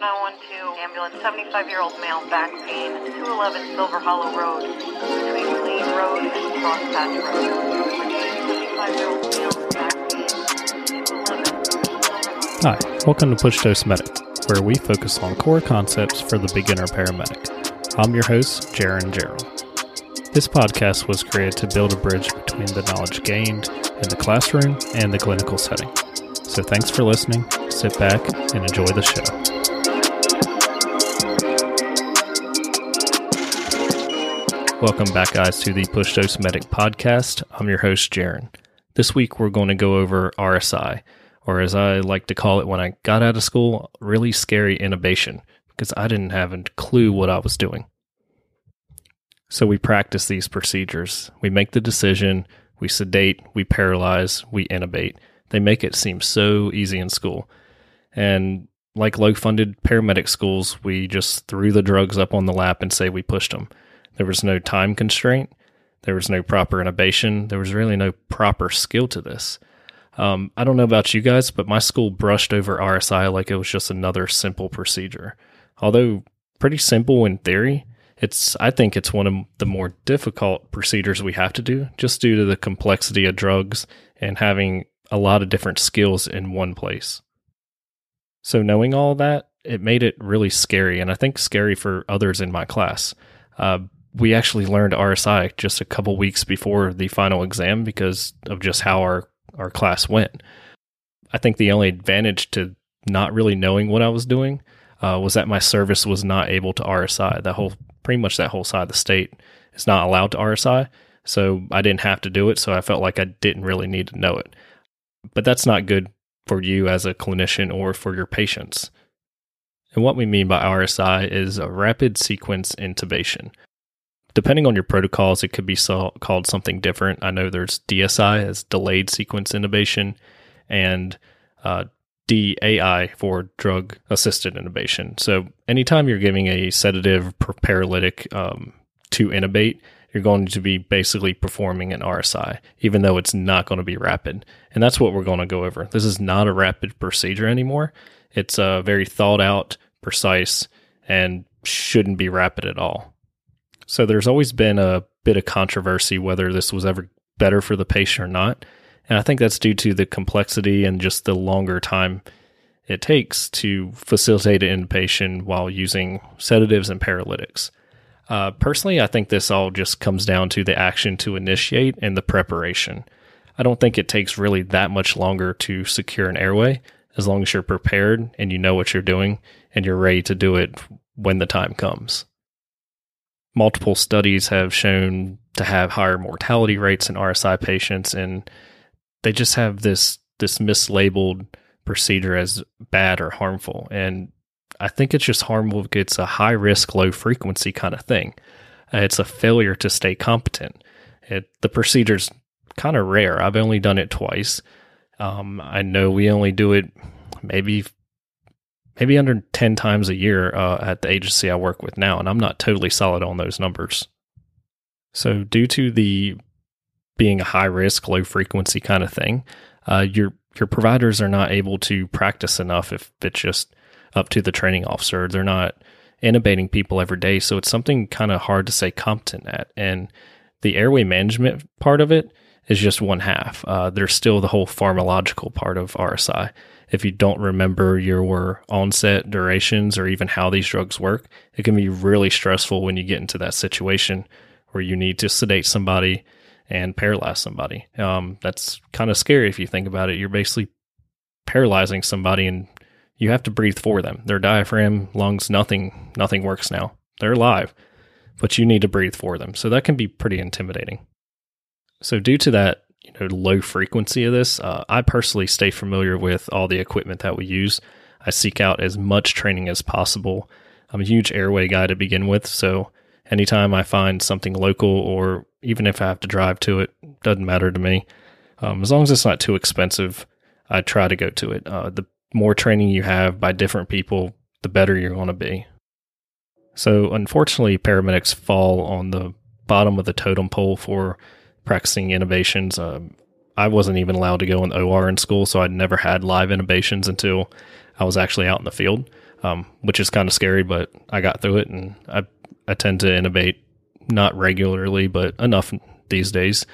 912 ambulance, 75 year old male, back pain, 211 Silver Hollow Road, between Lee Road and Crosspatch Road. 75 year old male, back pain, 211 Silver Hollow Hi, welcome to Push Dose Medic, where we focus on core concepts for the beginner paramedic. I'm your host, Jaron Gerald. This podcast was created to build a bridge between the knowledge gained in the classroom and the clinical setting. So thanks for listening, sit back, and enjoy the show. Welcome back, guys, to the Push Dose Medic podcast. I'm your host, Jaron. This week, we're going to go over RSI, or as I like to call it when I got out of school, really scary intubation, because I didn't have a clue what I was doing. So we practice these procedures. We make the decision, we sedate, we paralyze, we intubate. They make it seem so easy in school. And like low funded paramedic schools, we just threw the drugs up on the lap and say we pushed them. There was no time constraint. There was no proper intubation. There was really no proper skill to this. Um, I don't know about you guys, but my school brushed over RSI like it was just another simple procedure. Although pretty simple in theory, it's I think it's one of the more difficult procedures we have to do just due to the complexity of drugs and having a lot of different skills in one place. So knowing all that, it made it really scary and I think scary for others in my class. Uh, we actually learned RSI just a couple weeks before the final exam because of just how our, our class went. I think the only advantage to not really knowing what I was doing uh, was that my service was not able to RSI. That whole, pretty much that whole side of the state is not allowed to RSI. So I didn't have to do it. So I felt like I didn't really need to know it. But that's not good for you as a clinician or for your patients. And what we mean by RSI is a rapid sequence intubation depending on your protocols, it could be so, called something different. I know there's DSI as delayed sequence intubation and uh, DAI for drug assisted intubation. So anytime you're giving a sedative paralytic um, to intubate, you're going to be basically performing an RSI, even though it's not going to be rapid. And that's what we're going to go over. This is not a rapid procedure anymore. It's uh, very thought out, precise, and shouldn't be rapid at all. So there's always been a bit of controversy whether this was ever better for the patient or not. And I think that's due to the complexity and just the longer time it takes to facilitate an intubation while using sedatives and paralytics. Uh, personally, I think this all just comes down to the action to initiate and the preparation. I don't think it takes really that much longer to secure an airway as long as you're prepared and you know what you're doing and you're ready to do it when the time comes multiple studies have shown to have higher mortality rates in RSI patients, and they just have this this mislabeled procedure as bad or harmful. And I think it's just harmful it's a high risk, low frequency kind of thing. Uh, it's a failure to stay competent. It, the procedure's kind of rare. I've only done it twice. Um, I know we only do it maybe maybe under 10 times a year uh, at the agency I work with now, and I'm not totally solid on those numbers. So, due to the being a high risk, low frequency kind of thing, uh, your your providers are not able to practice enough if it's just up to the training officer. They're not intubating people every day, so it's something kind of hard to say competent at. And the airway management part of it is just one half. Uh, there's still the whole pharmacological part of RSI if you don't remember your onset durations or even how these drugs work, it can be really stressful when you get into that situation where you need to sedate somebody and paralyze somebody. Um, that's kind of scary if you think about it. You're basically paralyzing somebody and you have to breathe for them. Their diaphragm, lungs, nothing, nothing works now. They're alive, but you need to breathe for them. So that can be pretty intimidating. So due to that you know low frequency of this, uh, I personally stay familiar with all the equipment that we use. I seek out as much training as possible. I'm a huge airway guy to begin with, so anytime I find something local or even if I have to drive to it, doesn't matter to me. Um, as long as it's not too expensive, I try to go to it. Uh, the more training you have by different people, the better you're going to be. So, unfortunately, paramedics fall on the bottom of the totem pole for practicing intubations. Um, I wasn't even allowed to go in the OR in school, so I'd never had live intubations until I was actually out in the field. um, which is kind of scary, but I got through it and I, I tend to intubate not regularly, but enough these days.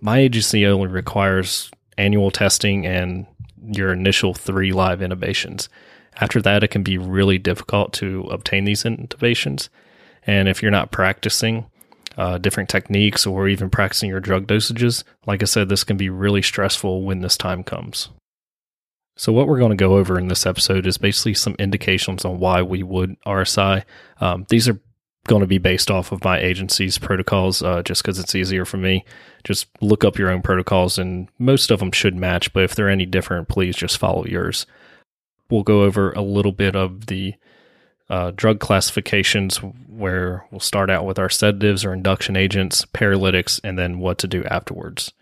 My agency only requires annual testing and your initial three live intubations. After that, it can be really difficult to obtain these intubations. And if you're not practicing uh, different techniques or even practicing your drug dosages, like I said, this can be really stressful when this time comes. So, what we're going to go over in this episode is basically some indications on why we would RSI. Um, these are going to be based off of my agency's protocols uh, just because it's easier for me. Just look up your own protocols, and most of them should match. But if they're any different, please just follow yours. We'll go over a little bit of the uh, drug classifications where we'll start out with our sedatives or induction agents, paralytics, and then what to do afterwards.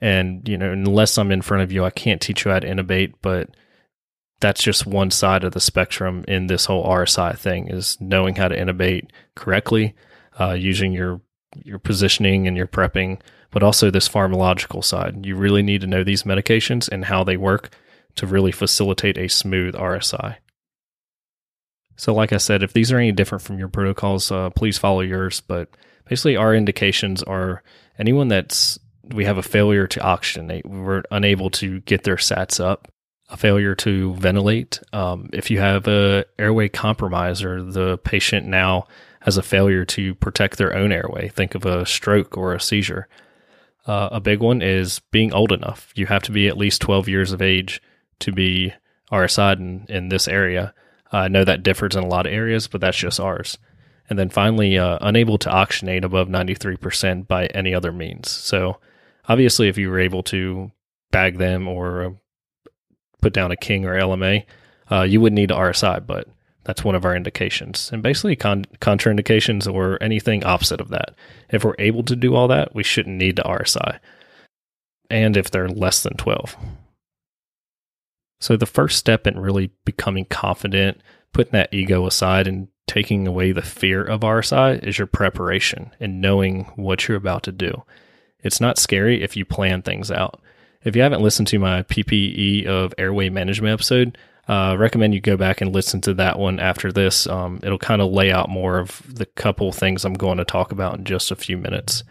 And, you know, unless I'm in front of you, I can't teach you how to intubate, but that's just one side of the spectrum in this whole RSI thing is knowing how to intubate correctly, uh, using your your positioning and your prepping, but also this pharmacological side. You really need to know these medications and how they work to really facilitate a smooth RSI. So, like I said, if these are any different from your protocols, uh, please follow yours. But basically, our indications are anyone that's we have a failure to oxygenate, we're unable to get their SATs up, a failure to ventilate. Um, if you have a airway compromise or the patient now has a failure to protect their own airway, think of a stroke or a seizure. Uh, a big one is being old enough. You have to be at least 12 years of age to be RSI in, in this area. I know that differs in a lot of areas, but that's just ours. And then finally, uh, unable to oxygenate above 93% by any other means. So, obviously, if you were able to bag them or uh, put down a king or LMA, uh, you would need RSI, but that's one of our indications. And basically, con- contraindications or anything opposite of that. If we're able to do all that, we shouldn't need to RSI. And if they're less than 12. So the first step in really becoming confident, putting that ego aside and taking away the fear of RSI is your preparation and knowing what you're about to do. It's not scary if you plan things out. If you haven't listened to my PPE of airway management episode, uh, recommend you go back and listen to that one after this. Um, it'll kind of lay out more of the couple things I'm going to talk about in just a few minutes.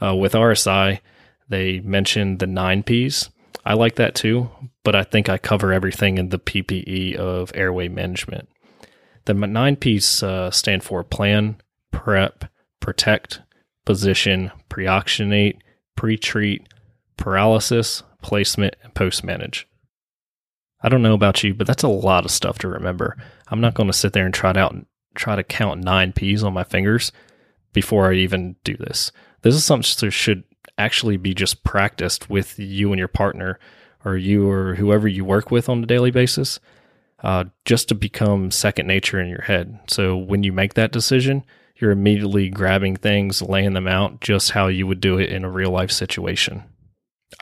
Uh, with RSI, they mentioned the nine P's. I like that too, but I think I cover everything in the PPE of airway management. The nine P's uh, stand for plan, prep, protect, position, preoxygenate, pre-treat, paralysis, placement, and post-manage. I don't know about you, but that's a lot of stuff to remember. I'm not going to sit there and try to out try to count nine P's on my fingers before I even do this. This is something that should actually be just practiced with you and your partner or you or whoever you work with on a daily basis, uh, just to become second nature in your head. So when you make that decision, you're immediately grabbing things, laying them out just how you would do it in a real life situation.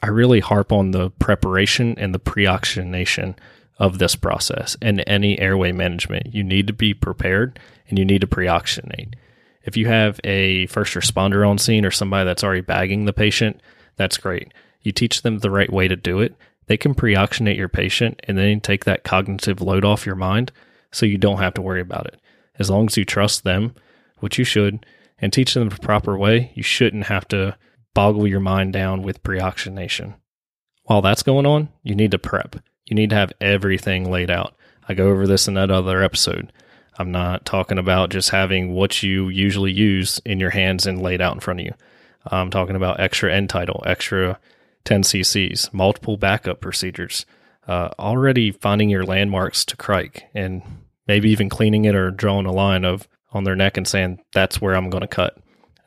I really harp on the preparation and the pre-oxygenation of this process and any airway management. You need to be prepared and you need to pre-oxygenate. If you have a first responder on scene or somebody that's already bagging the patient, that's great. You teach them the right way to do it. They can pre-oxygenate your patient and then take that cognitive load off your mind so you don't have to worry about it. As long as you trust them, which you should, and teach them the proper way, you shouldn't have to boggle your mind down with pre-oxygenation. While that's going on, you need to prep. You need to have everything laid out. I go over this in that other episode. I'm not talking about just having what you usually use in your hands and laid out in front of you. I'm talking about extra end tidal, extra 10 cc's, multiple backup procedures, uh, already finding your landmarks to cric and maybe even cleaning it or drawing a line of on their neck and saying, that's where I'm going to cut.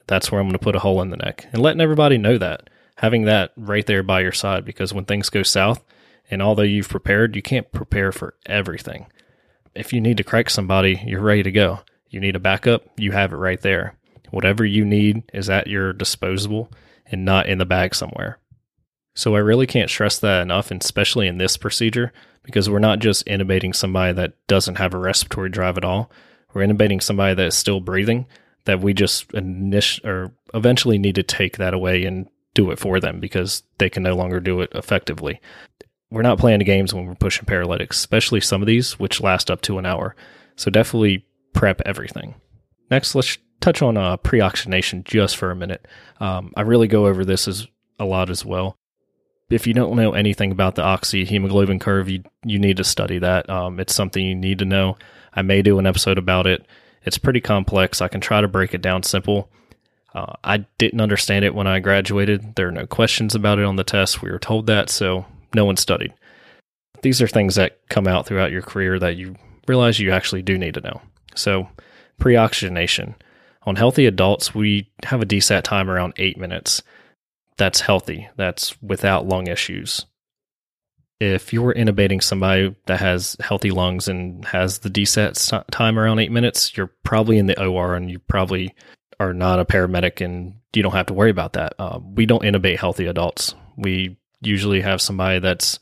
That's where I'm going to put a hole in the neck and letting everybody know that having that right there by your side because when things go south and although you've prepared, you can't prepare for everything if you need to crack somebody, you're ready to go. You need a backup, you have it right there. Whatever you need is at your disposable and not in the bag somewhere. So I really can't stress that enough, and especially in this procedure, because we're not just intubating somebody that doesn't have a respiratory drive at all. We're intubating somebody that is still breathing that we just init- or eventually need to take that away and do it for them because they can no longer do it effectively we're not playing the games when we're pushing paralytics, especially some of these, which last up to an hour. So definitely prep everything. Next, let's touch on uh, pre-oxygenation just for a minute. Um, I really go over this as a lot as well. If you don't know anything about the oxy hemoglobin curve, you you need to study that. Um, it's something you need to know. I may do an episode about it. It's pretty complex. I can try to break it down simple. Uh, I didn't understand it when I graduated. There are no questions about it on the test. We were told that, so no one studied. These are things that come out throughout your career that you realize you actually do need to know. So, pre oxygenation. On healthy adults, we have a desat time around eight minutes. That's healthy, that's without lung issues. If you're intubating somebody that has healthy lungs and has the desat time around eight minutes, you're probably in the OR and you probably are not a paramedic and you don't have to worry about that. Uh, we don't intubate healthy adults. We usually have somebody that's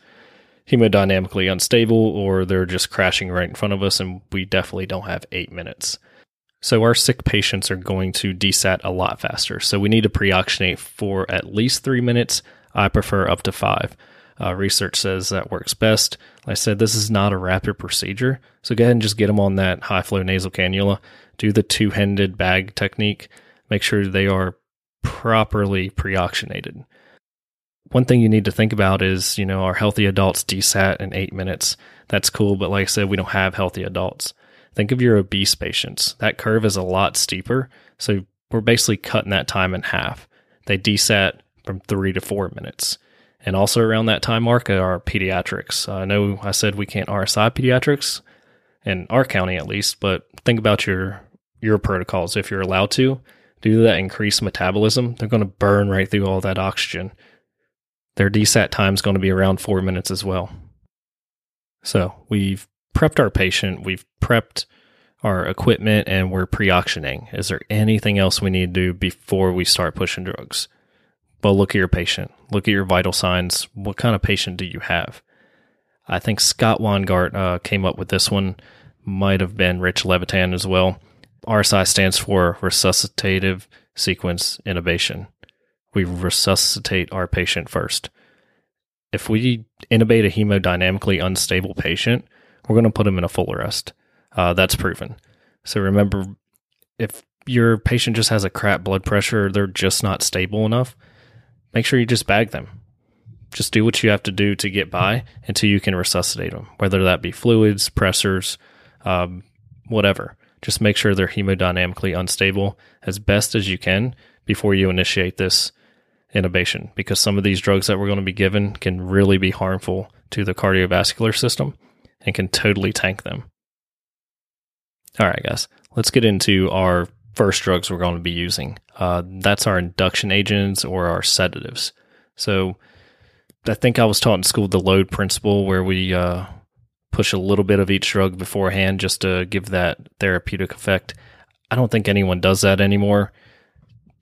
hemodynamically unstable or they're just crashing right in front of us, and we definitely don't have eight minutes. So our sick patients are going to desat a lot faster. So we need to pre-oxygenate for at least three minutes. I prefer up to five. Uh, research says that works best. Like I said, this is not a rapid procedure. So go ahead and just get them on that high flow nasal cannula. Do the two handed bag technique. Make sure they are properly pre oxygenated one thing you need to think about is, you know, our healthy adults desat in eight minutes. That's cool, but like I said, we don't have healthy adults. Think of your obese patients. That curve is a lot steeper. So we're basically cutting that time in half. They desat from three to four minutes. And also around that time mark are pediatrics. Uh, I know I said we can't RSI pediatrics in our county at least, but think about your your protocols if you're allowed to. To that increased metabolism, they're going to burn right through all that oxygen their desat time is going to be around four minutes as well. So we've prepped our patient, we've prepped our equipment, and we're pre auctioning. Is there anything else we need to do before we start pushing drugs? Well, look at your patient, look at your vital signs. What kind of patient do you have? I think Scott Weingart uh, came up with this one, might have been Rich Levitan as well. RSI stands for resuscitative sequence intubation we resuscitate our patient first. If we intubate a hemodynamically unstable patient, we're going to put them in a full arrest. Uh, that's proven. So remember, if your patient just has a crap blood pressure, they're just not stable enough, make sure you just bag them. Just do what you have to do to get by until you can resuscitate them, whether that be fluids, pressors, um, whatever. Just make sure they're hemodynamically unstable as best as you can before you initiate this intubation because some of these drugs that we're going to be given can really be harmful to the cardiovascular system and can totally tank them. All right, guys, let's get into our first drugs we're going to be using. Uh, that's our induction agents or our sedatives. So I think I was taught in school the load principle where we uh, push a little bit of each drug beforehand just to give that therapeutic effect. I don't think anyone does that anymore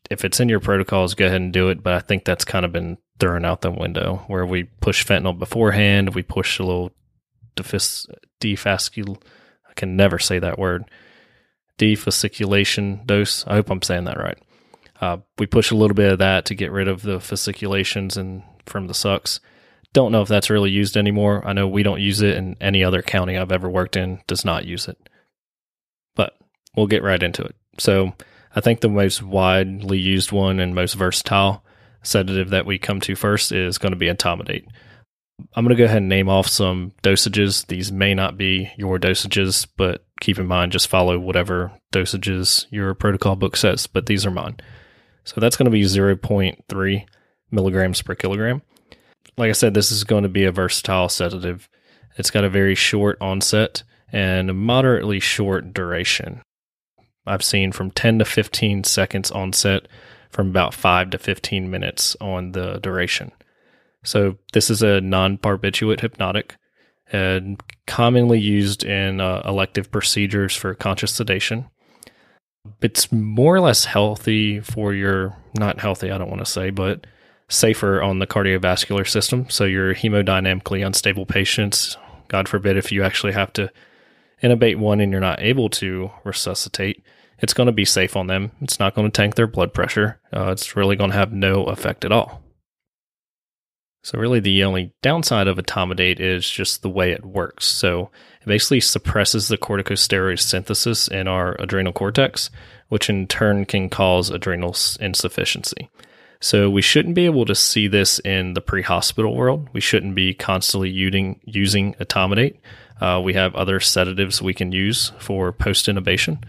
if it's in your protocols, go ahead and do it. But I think that's kind of been thrown out the window where we push fentanyl beforehand. We push a little defis- defascul. I can never say that word. Defasciculation dose. I hope I'm saying that right. Uh, we push a little bit of that to get rid of the fasciculations and from the sux. Don't know if that's really used anymore. I know we don't use it, and any other county I've ever worked in does not use it. But we'll get right into it. So I think the most widely used one and most versatile sedative that we come to first is going to be etomidate. I'm going to go ahead and name off some dosages. These may not be your dosages, but keep in mind just follow whatever dosages your protocol book says, but these are mine. So that's going to be 0.3 milligrams per kilogram. Like I said, this is going to be a versatile sedative. It's got a very short onset and a moderately short duration. I've seen from 10 to 15 seconds onset from about 5 to 15 minutes on the duration. So this is a non-barbiturate hypnotic and commonly used in uh, elective procedures for conscious sedation. It's more or less healthy for your not healthy, I don't want to say, but safer on the cardiovascular system. So your hemodynamically unstable patients, God forbid if you actually have to intubate one and you're not able to resuscitate, it's going to be safe on them. It's not going to tank their blood pressure. Uh, it's really going to have no effect at all. So, really, the only downside of etomidate is just the way it works. So, it basically suppresses the corticosteroid synthesis in our adrenal cortex, which in turn can cause adrenal insufficiency. So, we shouldn't be able to see this in the pre hospital world. We shouldn't be constantly using, using. Uh, we have other sedatives we can use for post intubation,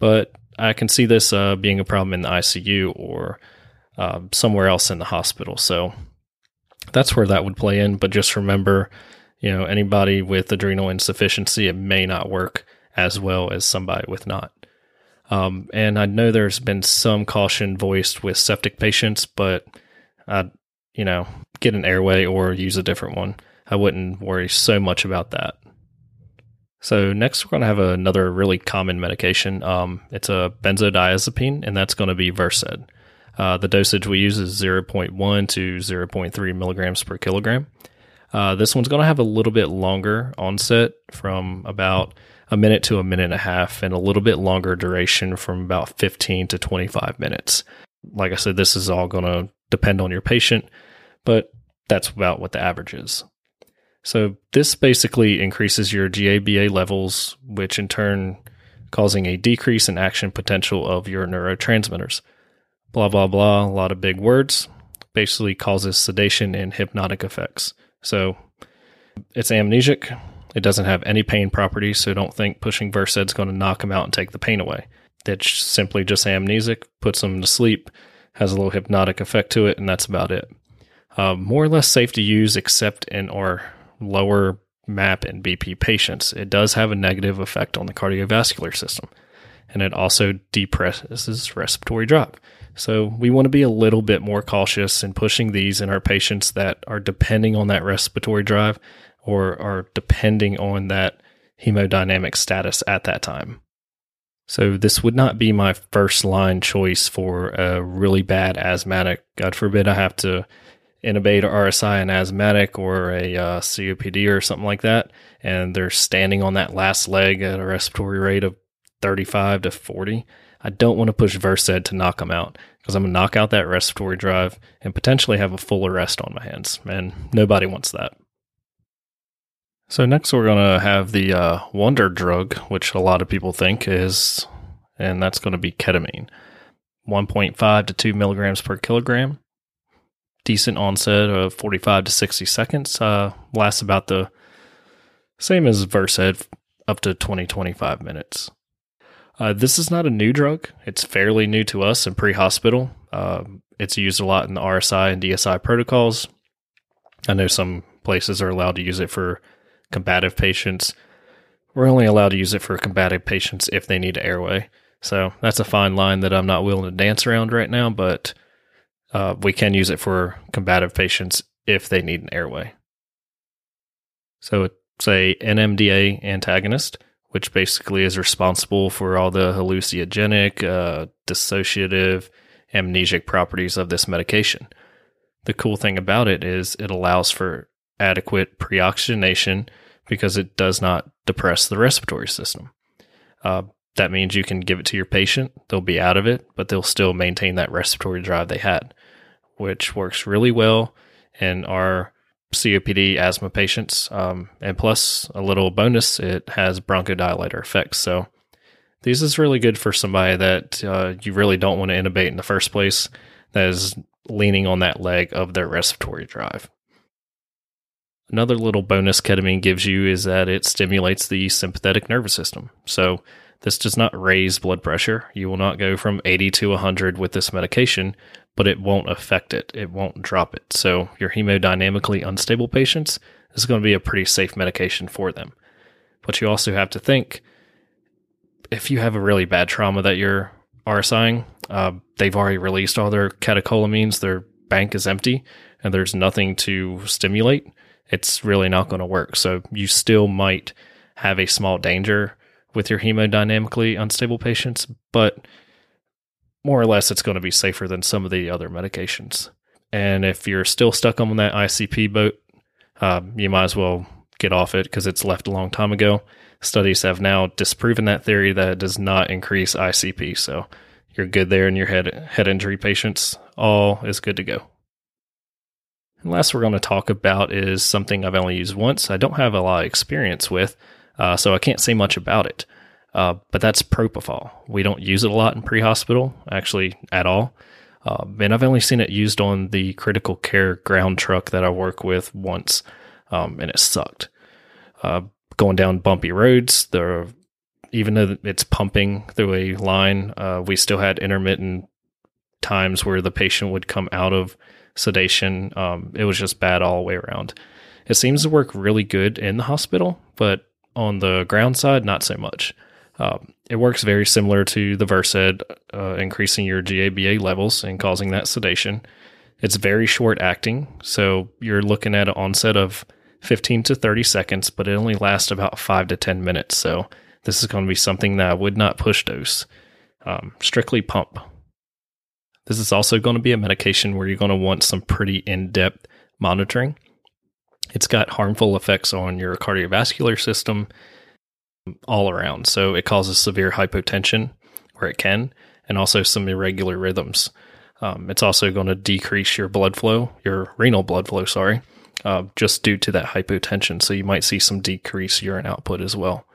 but I can see this uh, being a problem in the ICU or uh, somewhere else in the hospital. So, that's where that would play in. But just remember, you know, anybody with adrenal insufficiency, it may not work as well as somebody with not. Um, and I know there's been some caution voiced with septic patients, but I, you know, get an airway or use a different one. I wouldn't worry so much about that. So next, we're going to have another really common medication. Um, it's a benzodiazepine, and that's going to be Versed. Uh, the dosage we use is 0.1 to 0.3 milligrams per kilogram. Uh, this one's going to have a little bit longer onset from about a minute to a minute and a half, and a little bit longer duration from about 15 to 25 minutes. Like I said, this is all going to depend on your patient, but that's about what the average is. So this basically increases your GABA levels, which in turn causing a decrease in action potential of your neurotransmitters blah, blah, blah, a lot of big words, basically causes sedation and hypnotic effects. So it's amnesic. It doesn't have any pain properties, so don't think pushing Versed is going to knock them out and take the pain away. It's simply just amnesic, puts them to sleep, has a little hypnotic effect to it, and that's about it. Uh, more or less safe to use, except in our lower MAP and BP patients. It does have a negative effect on the cardiovascular system, and it also depresses respiratory drive. So we want to be a little bit more cautious in pushing these in our patients that are depending on that respiratory drive or are depending on that hemodynamic status at that time. So this would not be my first line choice for a really bad asthmatic. God forbid I have to intubate or RSI an asthmatic or a uh, COPD or something like that, and they're standing on that last leg at a respiratory rate of 35 to 40. I don't want to push Versed to knock them out because I'm going to knock out that respiratory drive and potentially have a full arrest on my hands. And nobody wants that. So, next we're going to have the uh, wonder drug, which a lot of people think is, and that's going to be ketamine 1.5 to 2 milligrams per kilogram. Decent onset of 45 to 60 seconds. Uh, lasts about the same as Versed, up to 20 25 minutes. Uh, this is not a new drug. It's fairly new to us in pre hospital. Uh, it's used a lot in the RSI and DSI protocols. I know some places are allowed to use it for combative patients. We're only allowed to use it for combative patients if they need an airway. So that's a fine line that I'm not willing to dance around right now, but uh, we can use it for combative patients if they need an airway. So it's a NMDA antagonist which basically is responsible for all the hallucinogenic, uh, dissociative, amnesic properties of this medication. The cool thing about it is it allows for adequate preoxygenation because it does not depress the respiratory system. Uh, that means you can give it to your patient, they'll be out of it, but they'll still maintain that respiratory drive they had, which works really well in our COPD asthma patients. Um, and plus, a little bonus, it has bronchodilator effects. So, this is really good for somebody that uh, you really don't want to intubate in the first place, that is leaning on that leg of their respiratory drive. Another little bonus ketamine gives you is that it stimulates the sympathetic nervous system. So, this does not raise blood pressure. You will not go from 80 to 100 with this medication, but it won't affect it. It won't drop it. So your hemodynamically unstable patients this is going to be a pretty safe medication for them. But you also have to think if you have a really bad trauma that you're RSIing, uh, they've already released all their catecholamines, their bank is empty, and there's nothing to stimulate. It's really not going to work. So you still might have a small danger with your hemodynamically unstable patients, but more or less it's going to be safer than some of the other medications. And if you're still stuck on that ICP boat, uh, you might as well get off it because it's left a long time ago. Studies have now disproven that theory that it does not increase ICP. So you're good there in your head head injury patients. All is good to go. And last we're going to talk about is something I've only used once. I don't have a lot of experience with, uh, so I can't say much about it. Uh, but that's propofol. We don't use it a lot in pre-hospital, actually at all. Uh, and I've only seen it used on the critical care ground truck that I work with once, um, and it sucked. Uh, going down bumpy roads, there, even though it's pumping through a line, uh, we still had intermittent times where the patient would come out of sedation. Um, it was just bad all the way around. It seems to work really good in the hospital, but on the ground side, not so much. Um, it works very similar to the Versed, uh, increasing your GABA levels and causing that sedation. It's very short acting, so you're looking at an onset of 15 to 30 seconds, but it only lasts about 5 to 10 minutes. So this is going to be something that I would not push dose. Um, strictly pump. This is also going to be a medication where you're going to want some pretty in depth monitoring. It's got harmful effects on your cardiovascular system all around. So it causes severe hypotension where it can, and also some irregular rhythms. Um, it's also going to decrease your blood flow, your renal blood flow, sorry, uh, just due to that hypotension. So you might see some decreased urine output as well.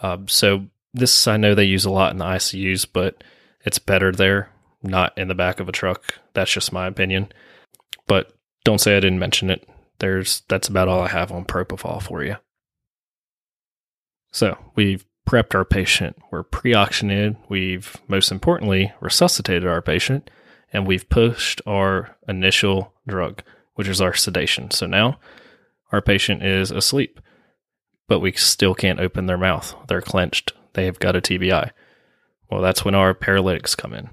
Uh, so this I know they use a lot in the ICUs, but it's better there, not in the back of a truck. That's just my opinion. But don't say I didn't mention it. There's that's about all I have on propofol for you. So we've prepped our patient. We're pre-oxygenated. We've most importantly resuscitated our patient, and we've pushed our initial drug, which is our sedation. So now our patient is asleep, but we still can't open their mouth. They're clenched. They have got a TBI. Well, that's when our paralytics come in.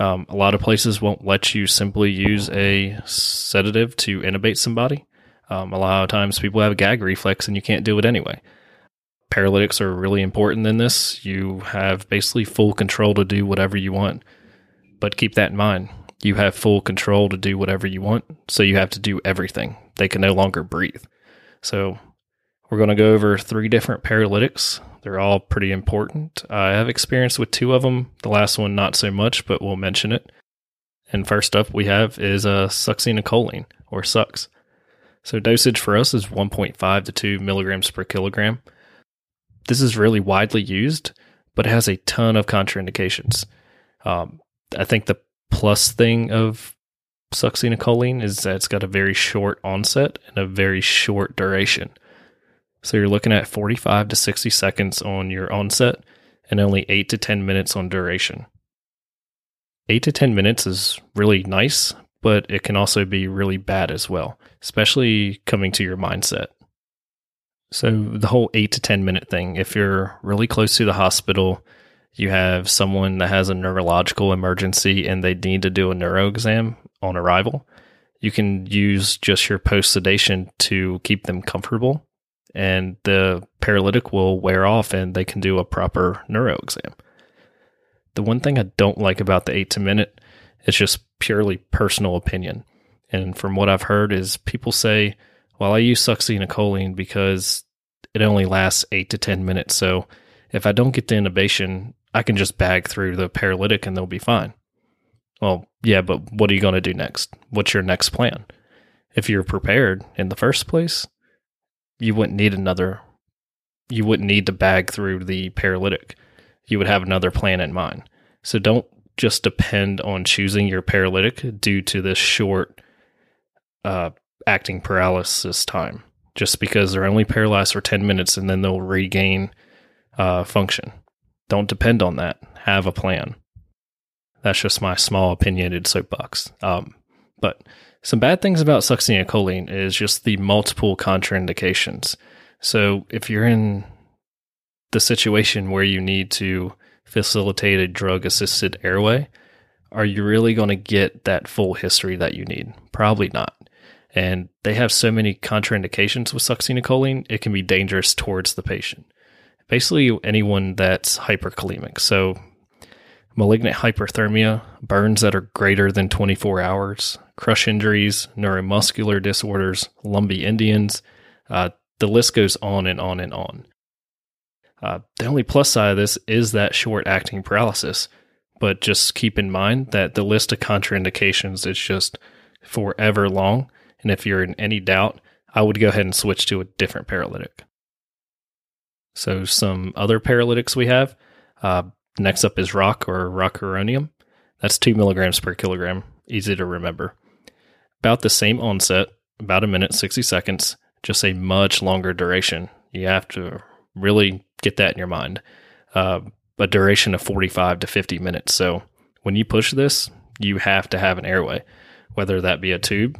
Um, a lot of places won't let you simply use a sedative to intubate somebody. Um, a lot of times people have a gag reflex and you can't do it anyway. Paralytics are really important in this. You have basically full control to do whatever you want. But keep that in mind. You have full control to do whatever you want, so you have to do everything. They can no longer breathe. So we're going to go over three different paralytics. They're all pretty important. I have experience with two of them. The last one, not so much, but we'll mention it. And first up, we have is a uh, succinylcholine or SUX. So dosage for us is 1.5 to 2 milligrams per kilogram. This is really widely used, but it has a ton of contraindications. Um, I think the plus thing of succinylcholine is that it's got a very short onset and a very short duration. So you're looking at 45 to 60 seconds on your onset and only 8 to 10 minutes on duration. 8 to 10 minutes is really nice, but it can also be really bad as well, especially coming to your mindset. So, the whole 8 to 10 minute thing, if you're really close to the hospital, you have someone that has a neurological emergency and they need to do a neuro exam on arrival, you can use just your post sedation to keep them comfortable and the paralytic will wear off and they can do a proper neuro exam. The one thing I don't like about the 8 to minute is just purely personal opinion. And from what I've heard is people say, well, I use succinylcholine because it only lasts 8 to 10 minutes. So if I don't get the intubation, I can just bag through the paralytic and they'll be fine. Well, yeah, but what are you going to do next? What's your next plan? If you're prepared in the first place, you wouldn't need another you wouldn't need to bag through the paralytic. You would have another plan in mind. So don't just depend on choosing your paralytic due to this short uh, acting paralysis time. Just because they're only paralyzed for 10 minutes and then they'll regain uh, function. Don't depend on that. Have a plan. That's just my small opinionated soapbox. Um, but some bad things about succinylcholine is just the multiple contraindications. So if you're in the situation where you need to facilitate a drug assisted airway, are you really going to get that full history that you need? Probably not. And they have so many contraindications with succinylcholine, it can be dangerous towards the patient. Basically, anyone that's hyperkalemic. So, malignant hyperthermia, burns that are greater than 24 hours, crush injuries, neuromuscular disorders, Lumbee Indians. Uh, the list goes on and on and on. Uh, the only plus side of this is that short acting paralysis, but just keep in mind that the list of contraindications is just forever long And if you're in any doubt, I would go ahead and switch to a different paralytic. So, some other paralytics we have. Uh, next up is rock or rocuronium. That's two milligrams per kilogram. Easy to remember. About the same onset, about a minute, 60 seconds, just a much longer duration. You have to really get that in your mind. Uh, a duration of 45 to 50 minutes. So when you push this, you have to have an airway, whether that be a tube,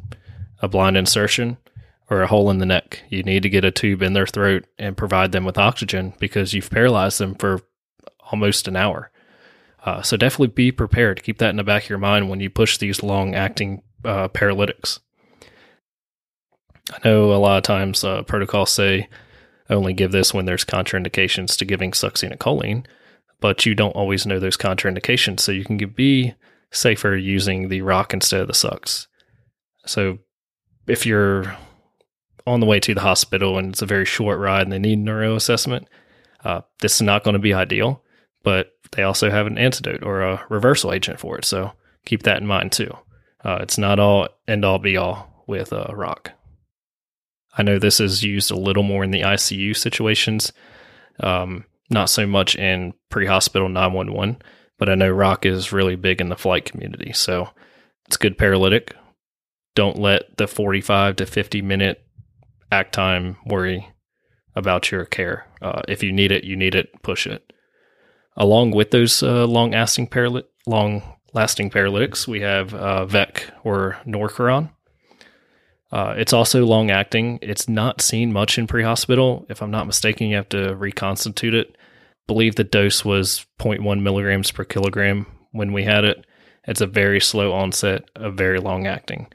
a blind insertion, or a hole in the neck. You need to get a tube in their throat and provide them with oxygen because you've paralyzed them for almost an hour. Uh, so definitely be prepared. Keep that in the back of your mind when you push these long acting uh, paralytics. I know a lot of times uh, protocols say only give this when there's contraindications to giving succinylcholine, but you don't always know those contraindications. So you can be safer using the rock instead of the sux. So if you're on the way to the hospital and it's a very short ride and they need neuro assessment, uh, this is not going to be ideal, but they also have an antidote or a reversal agent for it. So keep that in mind too. Uh, it's not all end all be all with uh, rock. I know this is used a little more in the ICU situations, um, not so much in pre hospital 911, but I know rock is really big in the flight community. So it's good paralytic. Don't let the 45 to 50 minute act time worry about your care. Uh, if you need it, you need it, push it. Along with those uh, long lasting paralyt- long lasting paralytics, we have uh, VEC or Norcuron. Uh, it's also long acting. It's not seen much in pre hospital. If I'm not mistaken, you have to reconstitute it. believe the dose was 0.1 milligrams per kilogram when we had it. It's a very slow onset, a very long acting.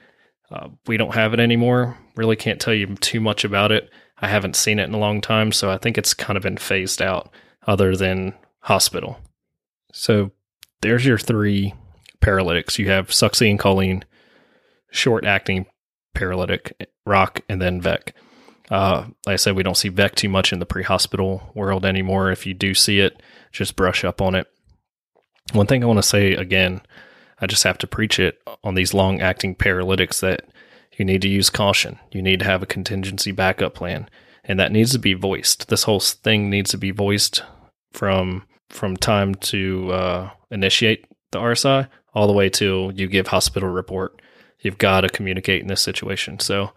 Uh, we don't have it anymore. Really can't tell you too much about it. I haven't seen it in a long time, so I think it's kind of been phased out, other than hospital. So there's your three paralytics. You have succinylcholine, short acting paralytic, rock, and then VEC. Uh, like I said, we don't see VEC too much in the pre hospital world anymore. If you do see it, just brush up on it. One thing I want to say again, I just have to preach it on these long acting paralytics that you need to use caution. You need to have a contingency backup plan, and that needs to be voiced. This whole thing needs to be voiced from from time to uh, initiate the RSI all the way till you give hospital report. You've got to communicate in this situation. So,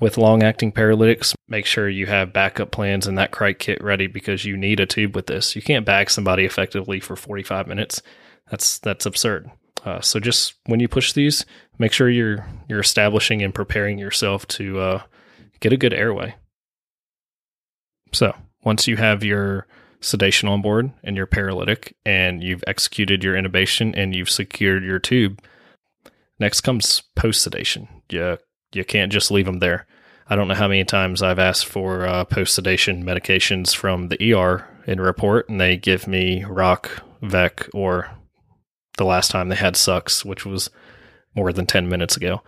with long acting paralytics, make sure you have backup plans and that cric kit ready because you need a tube with this. You can't bag somebody effectively for 45 minutes. That's that's absurd. Uh, so just when you push these, make sure you're you're establishing and preparing yourself to uh, get a good airway. So once you have your sedation on board and your paralytic, and you've executed your intubation and you've secured your tube, next comes post sedation. You you can't just leave them there. I don't know how many times I've asked for uh, post sedation medications from the ER in report, and they give me rock, VEC, or the last time they had sux, which was more than 10 minutes ago.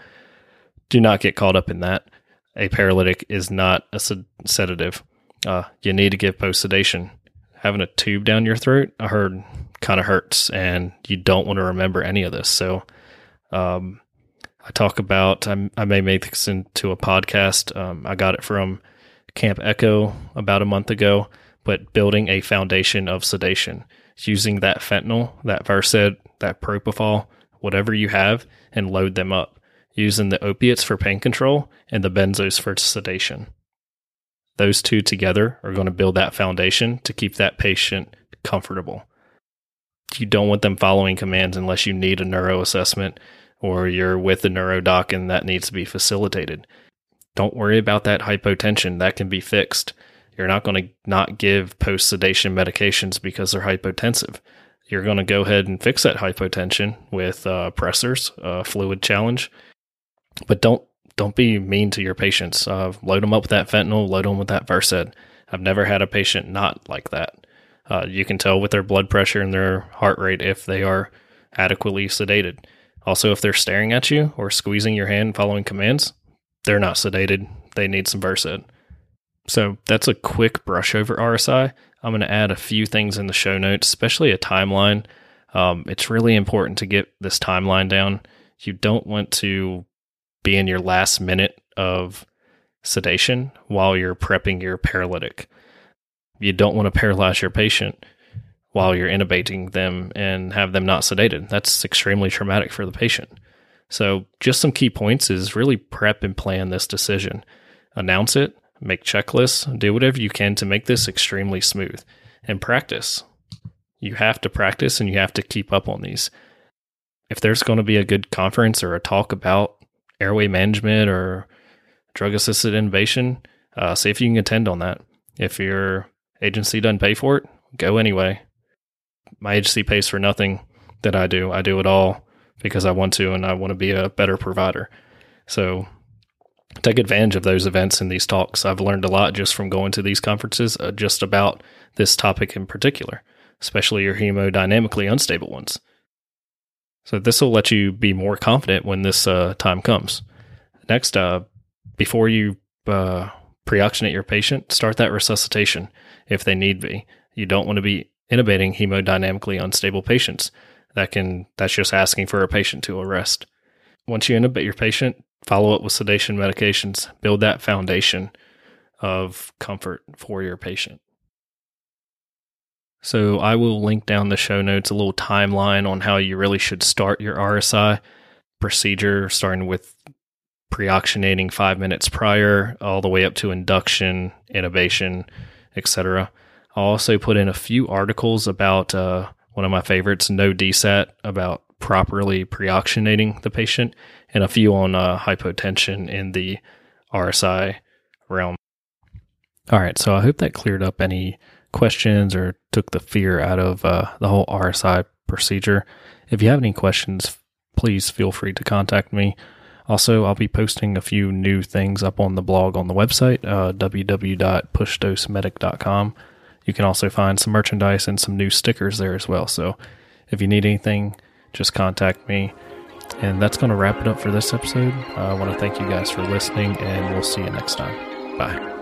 Do not get caught up in that. A paralytic is not a sed- sedative. Uh, you need to give post sedation. Having a tube down your throat, I heard, kind of hurts, and you don't want to remember any of this. So, um, I talk about, I, I, may make this into a podcast. Um, I got it from Camp Echo about a month ago, but building a foundation of sedation using that fentanyl, that Versed, that propofol, whatever you have, and load them up, using the opiates for pain control and the benzos for sedation. Those two together are going to build that foundation to keep that patient comfortable. You don't want them following commands unless you need a neuro assessment or you're with the neuro doc and that needs to be facilitated. Don't worry about that hypotension, that can be fixed. You're not going to not give post sedation medications because they're hypotensive. You're going to go ahead and fix that hypotension with uh, pressors, uh, fluid challenge, but don't don't be mean to your patients. Uh, load them up with that fentanyl, load them with that Versed. I've never had a patient not like that. Uh, you can tell with their blood pressure and their heart rate if they are adequately sedated. Also, if they're staring at you or squeezing your hand following commands, they're not sedated. They need some Versed. So that's a quick brush over RSI. I'm going to add a few things in the show notes, especially a timeline. Um, it's really important to get this timeline down. You don't want to be in your last minute of sedation while you're prepping your paralytic. You don't want to paralyze your patient while you're intubating them and have them not sedated. That's extremely traumatic for the patient. So, just some key points is really prep and plan this decision. Announce it, make checklists, do whatever you can to make this extremely smooth, and practice. You have to practice and you have to keep up on these. If there's going to be a good conference or a talk about airway management or drug assisted intubation, uh, see if you can attend on that. If your agency doesn't pay for it, go anyway. My agency pays for nothing that I do. I do it all because I want to and I want to be a better provider. So take advantage of those events and these talks. I've learned a lot just from going to these conferences, uh, just about this topic in particular, especially your hemodynamically unstable ones. So this will let you be more confident when this uh, time comes. Next, uh, before you uh, pre-oxygenate your patient, start that resuscitation if they need be. You don't want to be intubating hemodynamically unstable patients. That can that's just asking for a patient to arrest. Once you intubate your patient, follow up with sedation medications. Build that foundation of comfort for your patient. So I will link down the show notes a little timeline on how you really should start your RSI procedure, starting with pre-oxygenating five minutes prior, all the way up to induction, intubation, etc. I'll also put in a few articles about uh, one of my favorites, No DESAT, about properly pre-oxygenating the patient, and a few on uh, hypotension in the RSI realm. All right, so I hope that cleared up any questions or took the fear out of uh, the whole RSI procedure. If you have any questions, please feel free to contact me. Also, I'll be posting a few new things up on the blog on the website, uh, www.pushdosemedic.com. You can also find some merchandise and some new stickers there as well. So if you need anything, just contact me. And that's going to wrap it up for this episode. I want to thank you guys for listening, and we'll see you next time. Bye.